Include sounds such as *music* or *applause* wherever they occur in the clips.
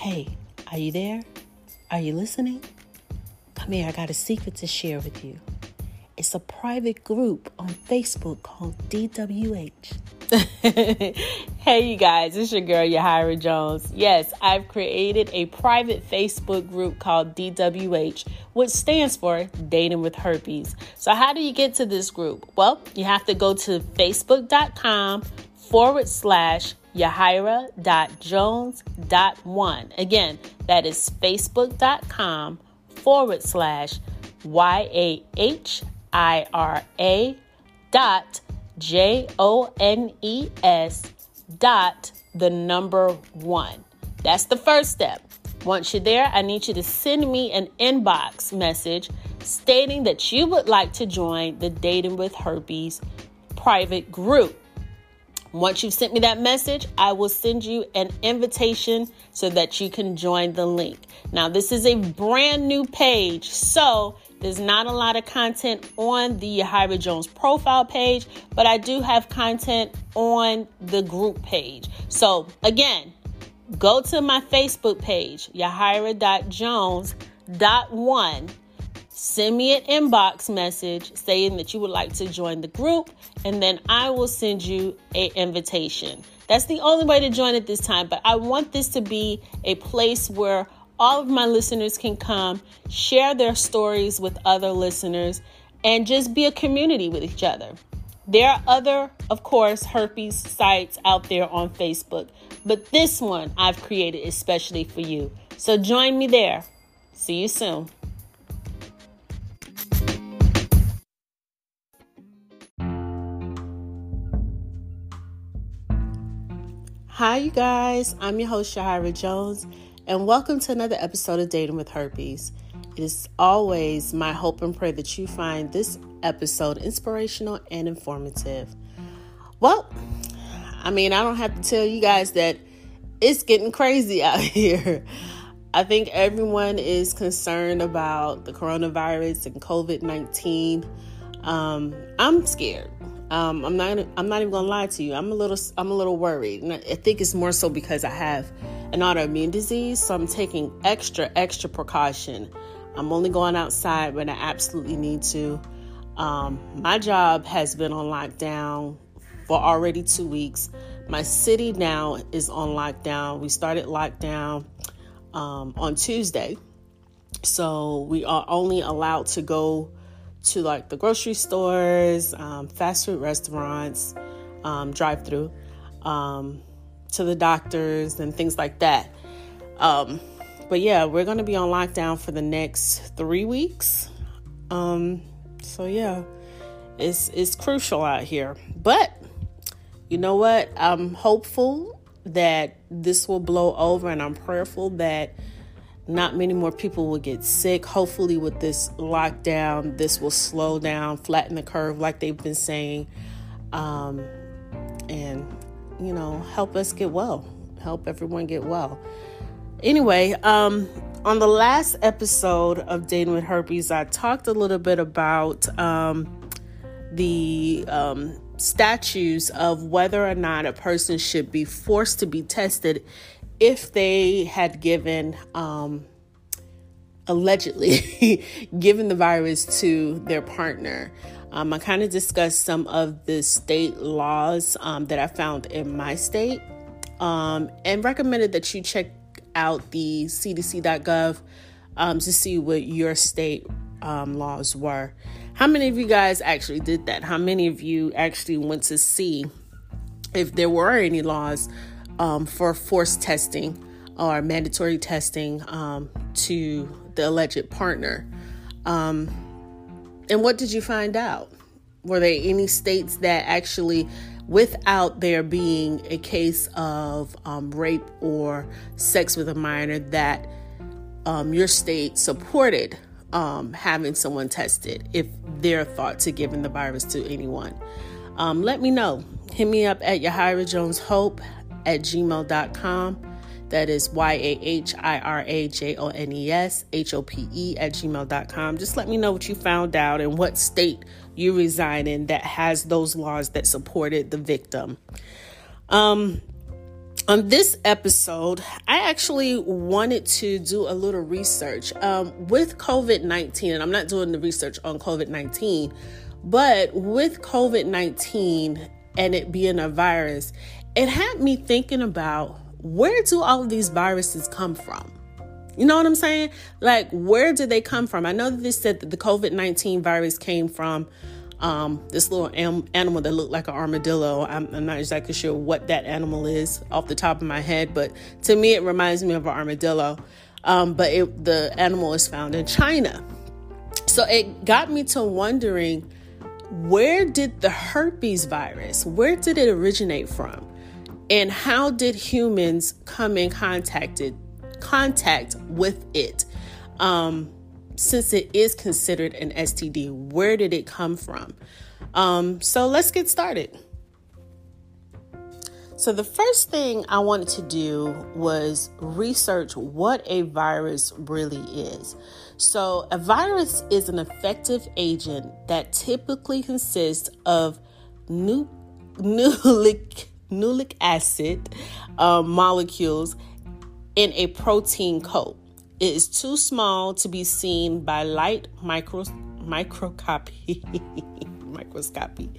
Hey, are you there? Are you listening? Come here, I got a secret to share with you. It's a private group on Facebook called DWH. *laughs* hey, you guys, it's your girl, Yahira Jones. Yes, I've created a private Facebook group called DWH, which stands for Dating with Herpes. So, how do you get to this group? Well, you have to go to facebook.com forward slash yahira.jones.1. Again, that is facebook.com forward slash Y A H I R A dot J O N E S dot the number one. That's the first step. Once you're there, I need you to send me an inbox message stating that you would like to join the Dating with Herpes private group. Once you've sent me that message, I will send you an invitation so that you can join the link. Now, this is a brand new page, so there's not a lot of content on the Yahira Jones profile page, but I do have content on the group page. So, again, go to my Facebook page, yahira.jones.one send me an inbox message saying that you would like to join the group and then I will send you an invitation. That's the only way to join at this time, but I want this to be a place where all of my listeners can come, share their stories with other listeners, and just be a community with each other. There are other, of course, herpes sites out there on Facebook, but this one I've created especially for you. So join me there. See you soon. Hi, you guys. I'm your host, Yahira Jones, and welcome to another episode of Dating with Herpes. It is always my hope and prayer that you find this episode inspirational and informative. Well, I mean, I don't have to tell you guys that it's getting crazy *laughs* out here. I think everyone is concerned about the coronavirus and COVID 19. Um, I'm scared. Um, I'm not. I'm not even gonna lie to you. I'm a little. I'm a little worried, and I think it's more so because I have an autoimmune disease, so I'm taking extra, extra precaution. I'm only going outside when I absolutely need to. Um, my job has been on lockdown for already two weeks. My city now is on lockdown. We started lockdown um, on Tuesday, so we are only allowed to go to like the grocery stores, um, fast food restaurants, um, drive through, um, to the doctors and things like that. Um, but yeah, we're going to be on lockdown for the next three weeks. Um, so yeah, it's it's crucial out here. But you know what? I'm hopeful that this will blow over, and I'm prayerful that not many more people will get sick. Hopefully, with this lockdown, this will slow down, flatten the curve, like they've been saying, um, and you know, help us get well, help everyone get well. Anyway, um, on the last episode of Dating with Herpes, I talked a little bit about um, the um, statutes of whether or not a person should be forced to be tested if they had given um, allegedly *laughs* given the virus to their partner. Um, I kind of discussed some of the state laws um, that I found in my state um, and recommended that you check out the cdc.gov um, to see what your state um, laws were. How many of you guys actually did that? How many of you actually went to see if there were any laws um, for forced testing or mandatory testing um, to the alleged partner. Um, and what did you find out? Were there any states that actually, without there being a case of um, rape or sex with a minor, that um, your state supported um, having someone tested if they're thought to giving the virus to anyone? Let me know. Hit me up at Yahira Jones Hope at gmail.com. That is Y A H I R A J O N E S H O P E at gmail.com. Just let me know what you found out and what state you reside in that has those laws that supported the victim. Um, on this episode, I actually wanted to do a little research um, with COVID 19, and I'm not doing the research on COVID 19, but with COVID 19 and it being a virus, it had me thinking about where do all of these viruses come from? You know what I'm saying? Like, where did they come from? I know that they said that the COVID 19 virus came from um, this little am- animal that looked like an armadillo. I'm, I'm, not exactly sure what that animal is off the top of my head, but to me, it reminds me of an armadillo. Um, but it, the animal is found in China. So it got me to wondering where did the herpes virus, where did it originate from? And how did humans come in contacted contact with it? Um, since it is considered an STD, where did it come from? Um, so let's get started. So, the first thing I wanted to do was research what a virus really is. So, a virus is an effective agent that typically consists of nu- *laughs* nucleic, nucleic acid um, molecules in a protein coat. It is too small to be seen by light micro, microscopy. *laughs* microscopy.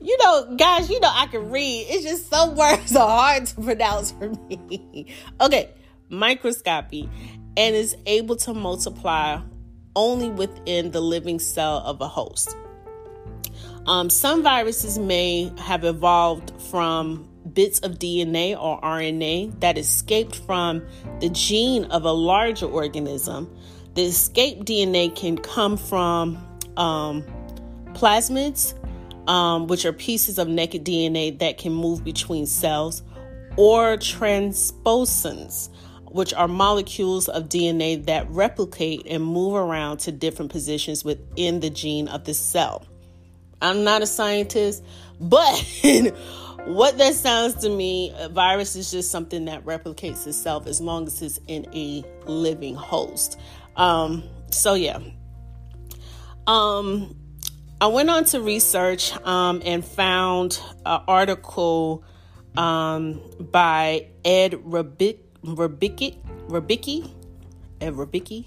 You know, guys, you know I can read. It's just some words are hard to pronounce for me. *laughs* okay, microscopy and is able to multiply only within the living cell of a host. Um, some viruses may have evolved from bits of DNA or RNA that escaped from the gene of a larger organism. The escaped DNA can come from um, plasmids, um, which are pieces of naked DNA that can move between cells, or transposons, which are molecules of DNA that replicate and move around to different positions within the gene of the cell. I'm not a scientist, but *laughs* what that sounds to me, a virus is just something that replicates itself as long as it's in a living host. Um, so yeah. Um, I went on to research um, and found an article um, by Ed Rybicki, Rybicki, Ed Rybicki,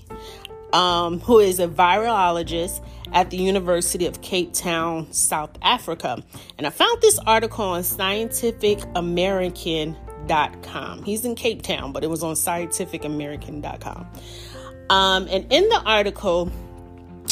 um, who is a virologist at the University of Cape Town, South Africa. And I found this article on scientificamerican.com. He's in Cape Town, but it was on scientificamerican.com. Um, and in the article,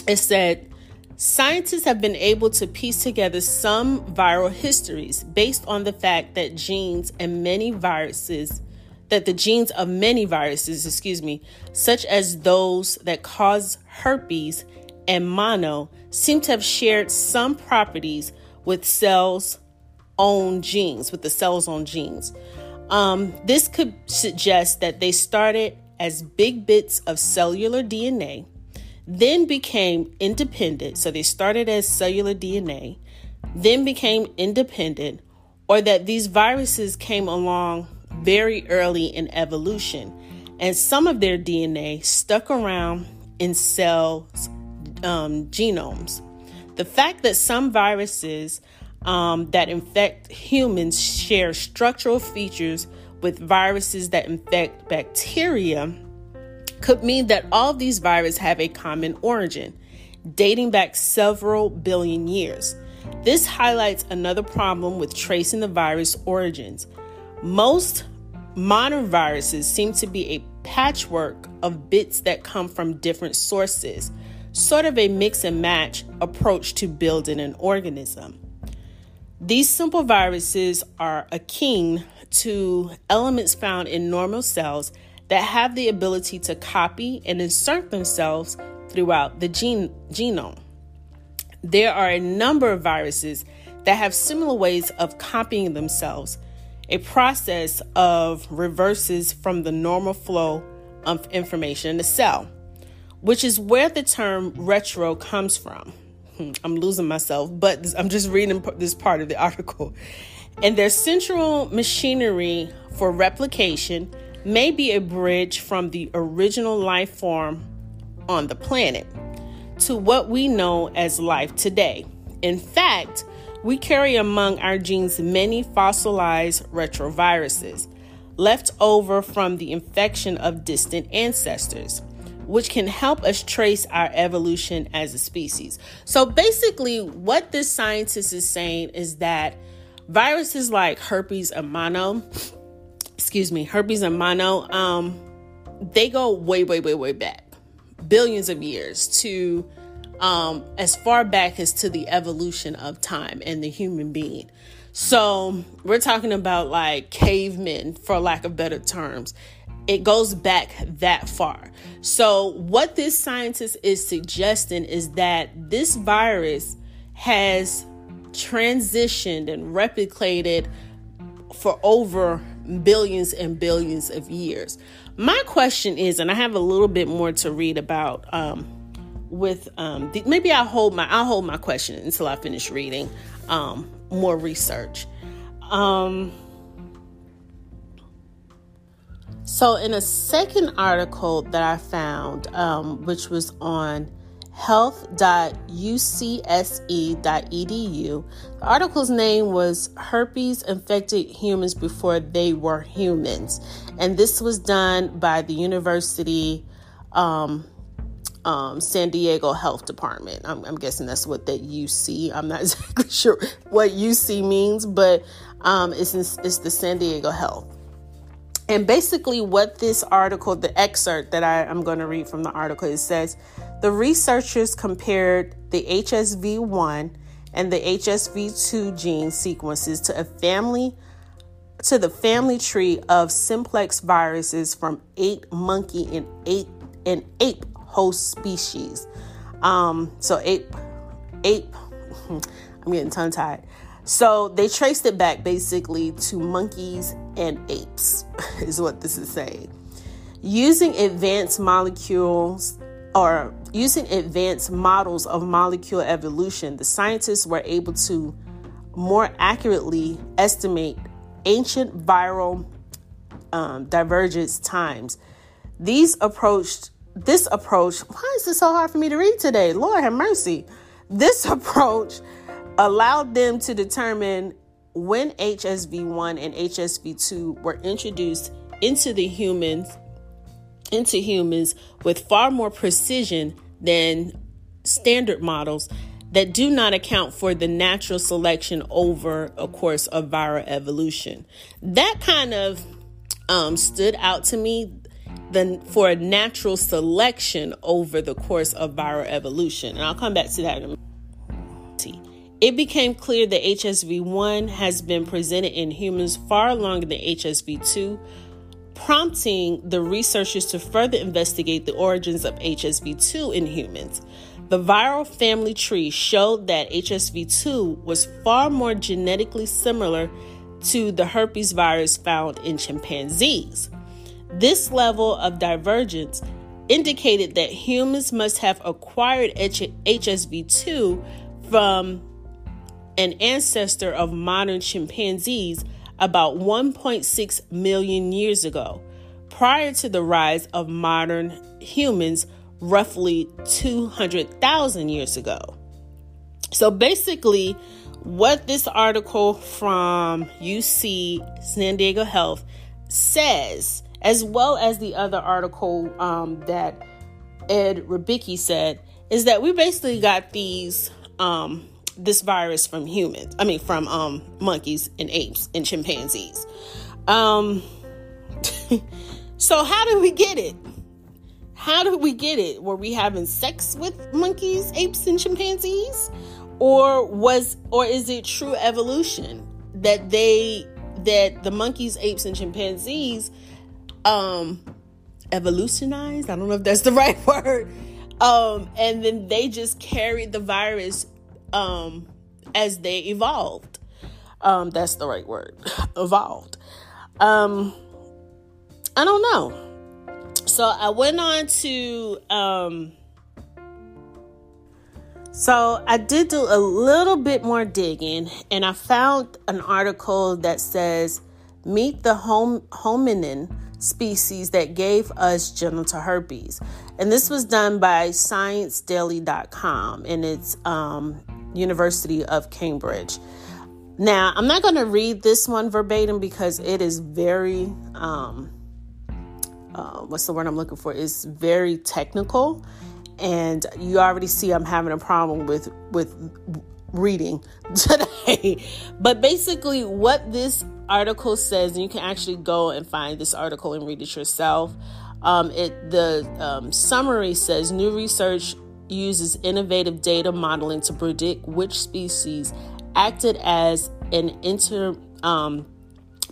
it said, Scientists have been able to piece together some viral histories based on the fact that genes and many viruses that the genes of many viruses, excuse me, such as those that cause herpes and mono, seem to have shared some properties with cells' own genes, with the cell's own genes. Um, this could suggest that they started as big bits of cellular DNA, then became independent. So they started as cellular DNA, then became independent, or that these viruses came along very early in evolution, and some of their DNA stuck around in cells' um, genomes. The fact that some viruses um, that infect humans share structural features with viruses that infect bacteria could mean that all these viruses have a common origin, dating back several billion years. This highlights another problem with tracing the virus origins. Most modern viruses seem to be a patchwork of bits that come from different sources, sort of a mix and match approach to building an organism. These simple viruses are akin to elements found in normal cells that have the ability to copy and insert themselves throughout the gene- genome. There are a number of viruses that have similar ways of copying themselves a process of reverses from the normal flow of information in the cell, which is where the term retro comes from. Hmm, I'm losing myself, but I'm just reading this part of the *laughs* article. And their central machinery for replication may be a bridge from the original life form on the planet to what we know as life today. In fact, we carry among our genes many fossilized retroviruses. left over from the infection of distant ancestors, which can help us trace our evolution as a species. So basically, what this scientist is saying is that viruses like herpes and mono, excuse me, herpes and mono, um, they go way, way, way, way back, billions of years to um, as far back as to the evolution of time and the human being. So we're talking about like cavemen, for lack of better terms. It goes back that far. So, what this scientist is suggesting is that this virus has transitioned and replicated for over billions and billions of years. My question is, and I have a little bit more to read about um, with um, the, maybe I'll hold my I'll hold my question until I finish reading um, more research. Um, so, in a second article that I found, um, which was on health.ucsd.edu, the article's name was Herpes Infected Humans Before They Were Humans. And this was done by the University um, um, San Diego Health Department. I'm, I'm, guessing that's what that UC. I'm not *laughs* exactly sure what UC means, but um, it's it's the San Diego Health. And basically, what this article, the excerpt that I, I'm going to read from the article, it says the researchers compared the HSV1 and the HSV2 gene sequences to a family to the family tree of simplex viruses from eight monkey and eight and ape host species. Um, so ape, ape. *laughs* I'm getting tongue tied. So they traced it back basically to monkeys and apes, *laughs* is what this is saying. Using advanced molecules or using advanced models of molecule evolution, the scientists were able to more accurately estimate ancient viral um, divergence times. These approached this approach, why is this so hard for me to read today? Lord have mercy. This *laughs* approach allowed them to determine when HSV1 and HSV2 were introduced into the humans into humans with far more precision than standard models that do not account for the natural selection over a course of viral evolution. That kind of um, stood out to me for a natural selection over the course of viral evolution. And I'll come back to that in a minute. It became clear that HSV1 has been presented in humans far longer than HSV2, prompting the researchers to further investigate the origins of HSV2 in humans. The viral family tree showed that HSV2 was far more genetically similar to the herpes virus found in chimpanzees. This level of divergence indicated that humans must have acquired HSV2 from an ancestor of modern chimpanzees about 1.6 million years ago, prior to the rise of modern humans roughly 200,000 years ago. So basically, what this article from UC San Diego Health says as well as the other article um, that Ed Rybicki said, is that we basically got these um, this virus from humans. I mean, from um, monkeys and apes and chimpanzees. Um, *laughs* so how did we get it? How did we get it? Were we having sex with monkeys, apes, and chimpanzees, or was or is it true evolution that they that the monkeys, apes, and chimpanzees um evolutionized. I don't know if that's the *laughs* right word. Um, and then they just carried the virus um as they evolved. Um, that's the right word. *laughs* evolved. Um I don't know. So I went on to um so I did do a little bit more digging and I found an article that says meet the hom- hominin species that gave us genital herpes. And this was done by ScienceDaily.com and it's um, University of Cambridge. Now, I'm not going to read this one verbatim because it is very, um, uh, what's the word I'm looking for? It's very technical, and you already see I'm having a problem with with reading *laughs* today. but basically, what this article says, and you can actually go and find this article and read it yourself. Um, it the um, summary says new research uses innovative data modeling to predict which species acted as an inter um,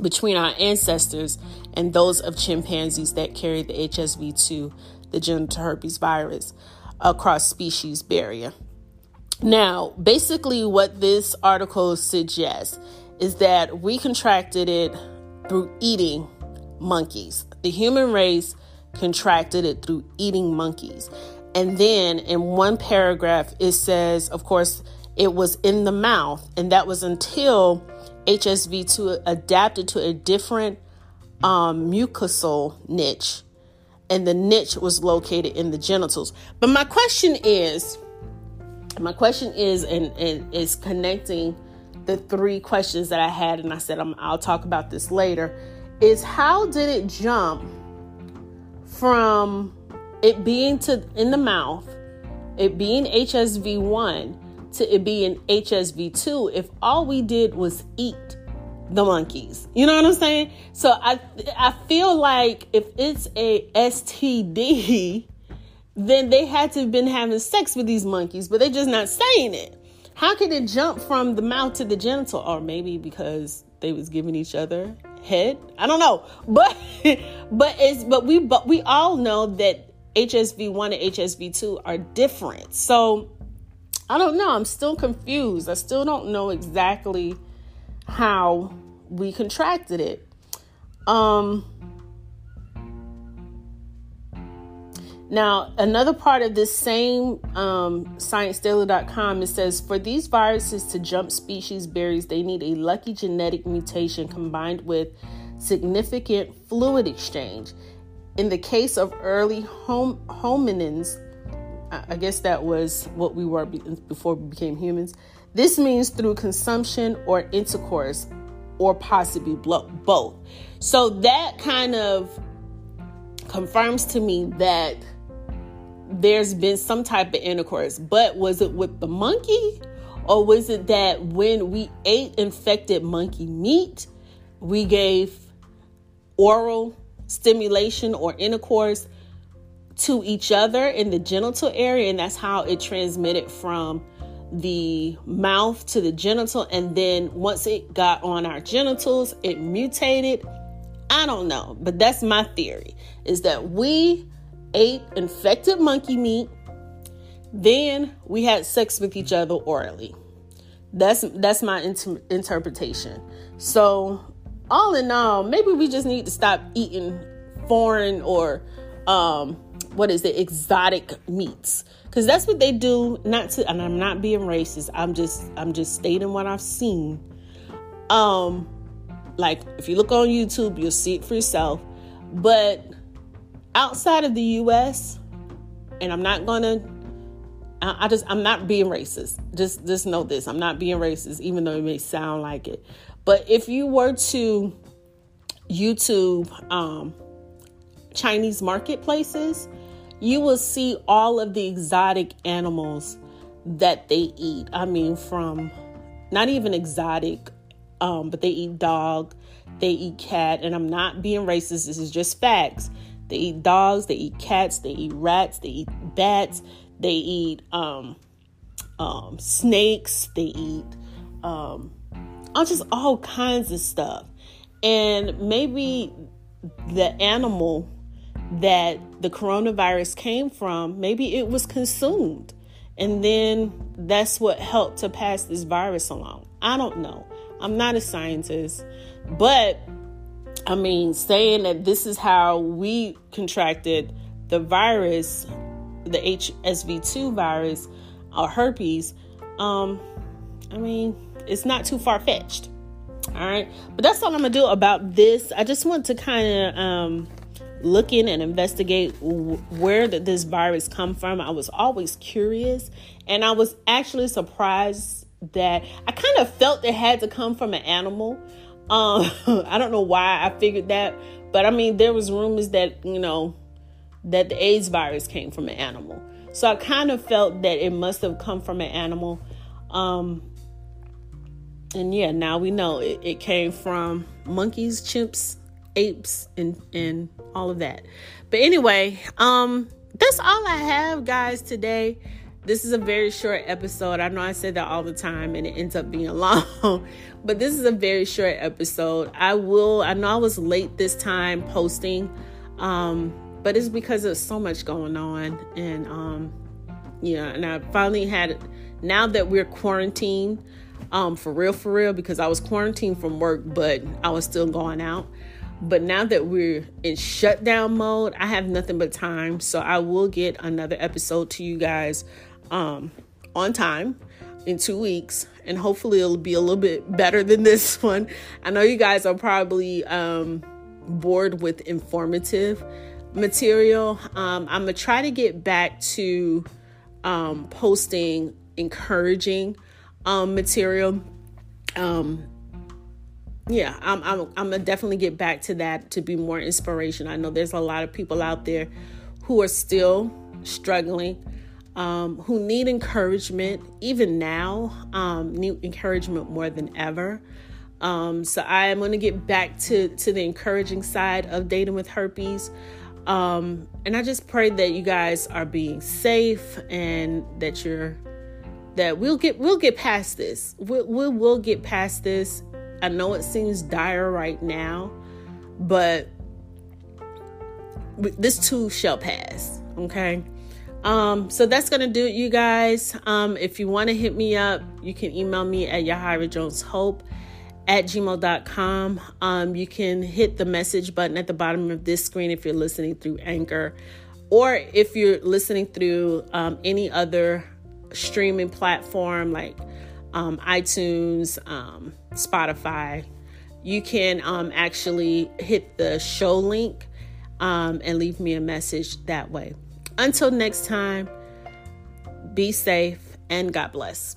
between our ancestors and those of chimpanzees that carry the HSV2, the genital herpes virus, across species barrier. Now, basically, what this article suggests is that we contracted it through eating monkeys. The human race contracted it through eating monkeys. And then in one paragraph, it says, of course, it was in the mouth, and that was until HSV2 adapted to a different um, mucosal niche, and the niche was located in the genitals. But my question is, my question is, and, and is connecting the three questions that I had, and I said i I'll talk about this later. Is how did it jump from it being to in the mouth, it being HSV one, to it being HSV2 if all we did was eat the monkeys. You know what I'm saying? So I I feel like if it's a STD, then they had to have been having sex with these monkeys, but they're just not saying it. How could it jump from the mouth to the genital? Or maybe because they was giving each other head. I don't know. *laughs* But but it's but we but we all know that HSV1 and HSV2 are different. So I don't know. I'm still confused. I still don't know exactly how we contracted it. Um, now, another part of this same um, ScienceDaily.com it says for these viruses to jump species barriers, they need a lucky genetic mutation combined with significant fluid exchange. In the case of early hom- hominins, I guess that was what we were before we became humans. This means through consumption or intercourse, or possibly both. So that kind of confirms to me that there's been some type of intercourse. But was it with the monkey? Or was it that when we ate infected monkey meat, we gave oral stimulation or intercourse to each other in the genital area, and that's how it transmitted from the mouth to the genital. And then once it got on our genitals, it mutated. I don't know, but that's my theory is that we ate infected monkey meat, then we had sex with each other orally. That's that's my inter- interpretation. So, all in all, maybe we just need to stop eating foreign or um, what is it exotic meats because that's what they do not to and i'm not being racist i'm just i'm just stating what i've seen um like if you look on youtube you'll see it for yourself but outside of the us and i'm not gonna I, just i'm not being racist just just know this i'm not being racist even though it may sound like it but if you were to youtube um Chinese marketplaces, you will see all of the exotic animals that they eat. I mean, from not even exotic, um, but they eat dog, they eat cat, and I'm not being racist, this is just facts. They eat dogs, they eat cats, they eat rats, they eat bats, they eat um, um, snakes, they eat um, just all kinds of stuff. And maybe the animal that the coronavirus came from, maybe it was consumed. And then that's what helped to pass this virus along. I don't know. I'm not a scientist. But I mean, saying that this is how we contracted the virus, the HSV2 virus or herpes, um, I mean, it's not too far fetched. All right. But that's all I'm going to do about this. I just want to kind of um, look in and investigate where did this virus come from. I was always curious, and I was actually surprised that I kind of felt it had to come from an animal. Um, *laughs* I don't know why I figured that, but I mean, there was rumors that you know that the AIDS virus came from an animal. So I kind of felt that it must have come from an animal. Um, and yeah, now we know it, it came from monkeys, chimps, apes, and and all of that. But anyway, um, that's all I have, guys, today. This is a very short episode. I know I say that all the time and it ends up being *laughs* long, but this is a very short episode. I will, I know I was late this time posting, um, but it's because there's so much going on. And, um, yeah, and I finally had, now that we're quarantined, um, for real, for real, because I was quarantined from work, but I was still going out. But now that we're in shutdown mode, I have nothing but time. So I will get another episode to you guys um, on time in two weeks. And hopefully it'll be a little bit better than this *laughs* one. I know you guys are probably um, bored with informative material. Um, I'm to try to get back to um, posting encouraging um, material. Um, yeah, I'm, I'm, I'm gonna definitely get back to that to be more inspiration. I know there's a lot of people out there who are still struggling, um, who need encouragement, even now, um, need encouragement more than ever. Um, so I am going to get back to to the encouraging side of dating with herpes. Um, and I just pray that you guys are being safe and that you're that we'll get we'll get past this. We'll, we'll, we'll get past this. I know it seems dire right now, but this too shall pass. Okay. Um, so that's gonna do it, you guys. Um, if you want to hit me up, you can email me at Yahira Jones Hope at gmail.com. Um, you can hit the message button at the bottom of this screen if you're listening through Anchor, or if you're listening through um, any other streaming platform like um, iTunes, um, Spotify, you can um, actually hit the show link um, and leave me a message that way. Until next time, be safe and God bless.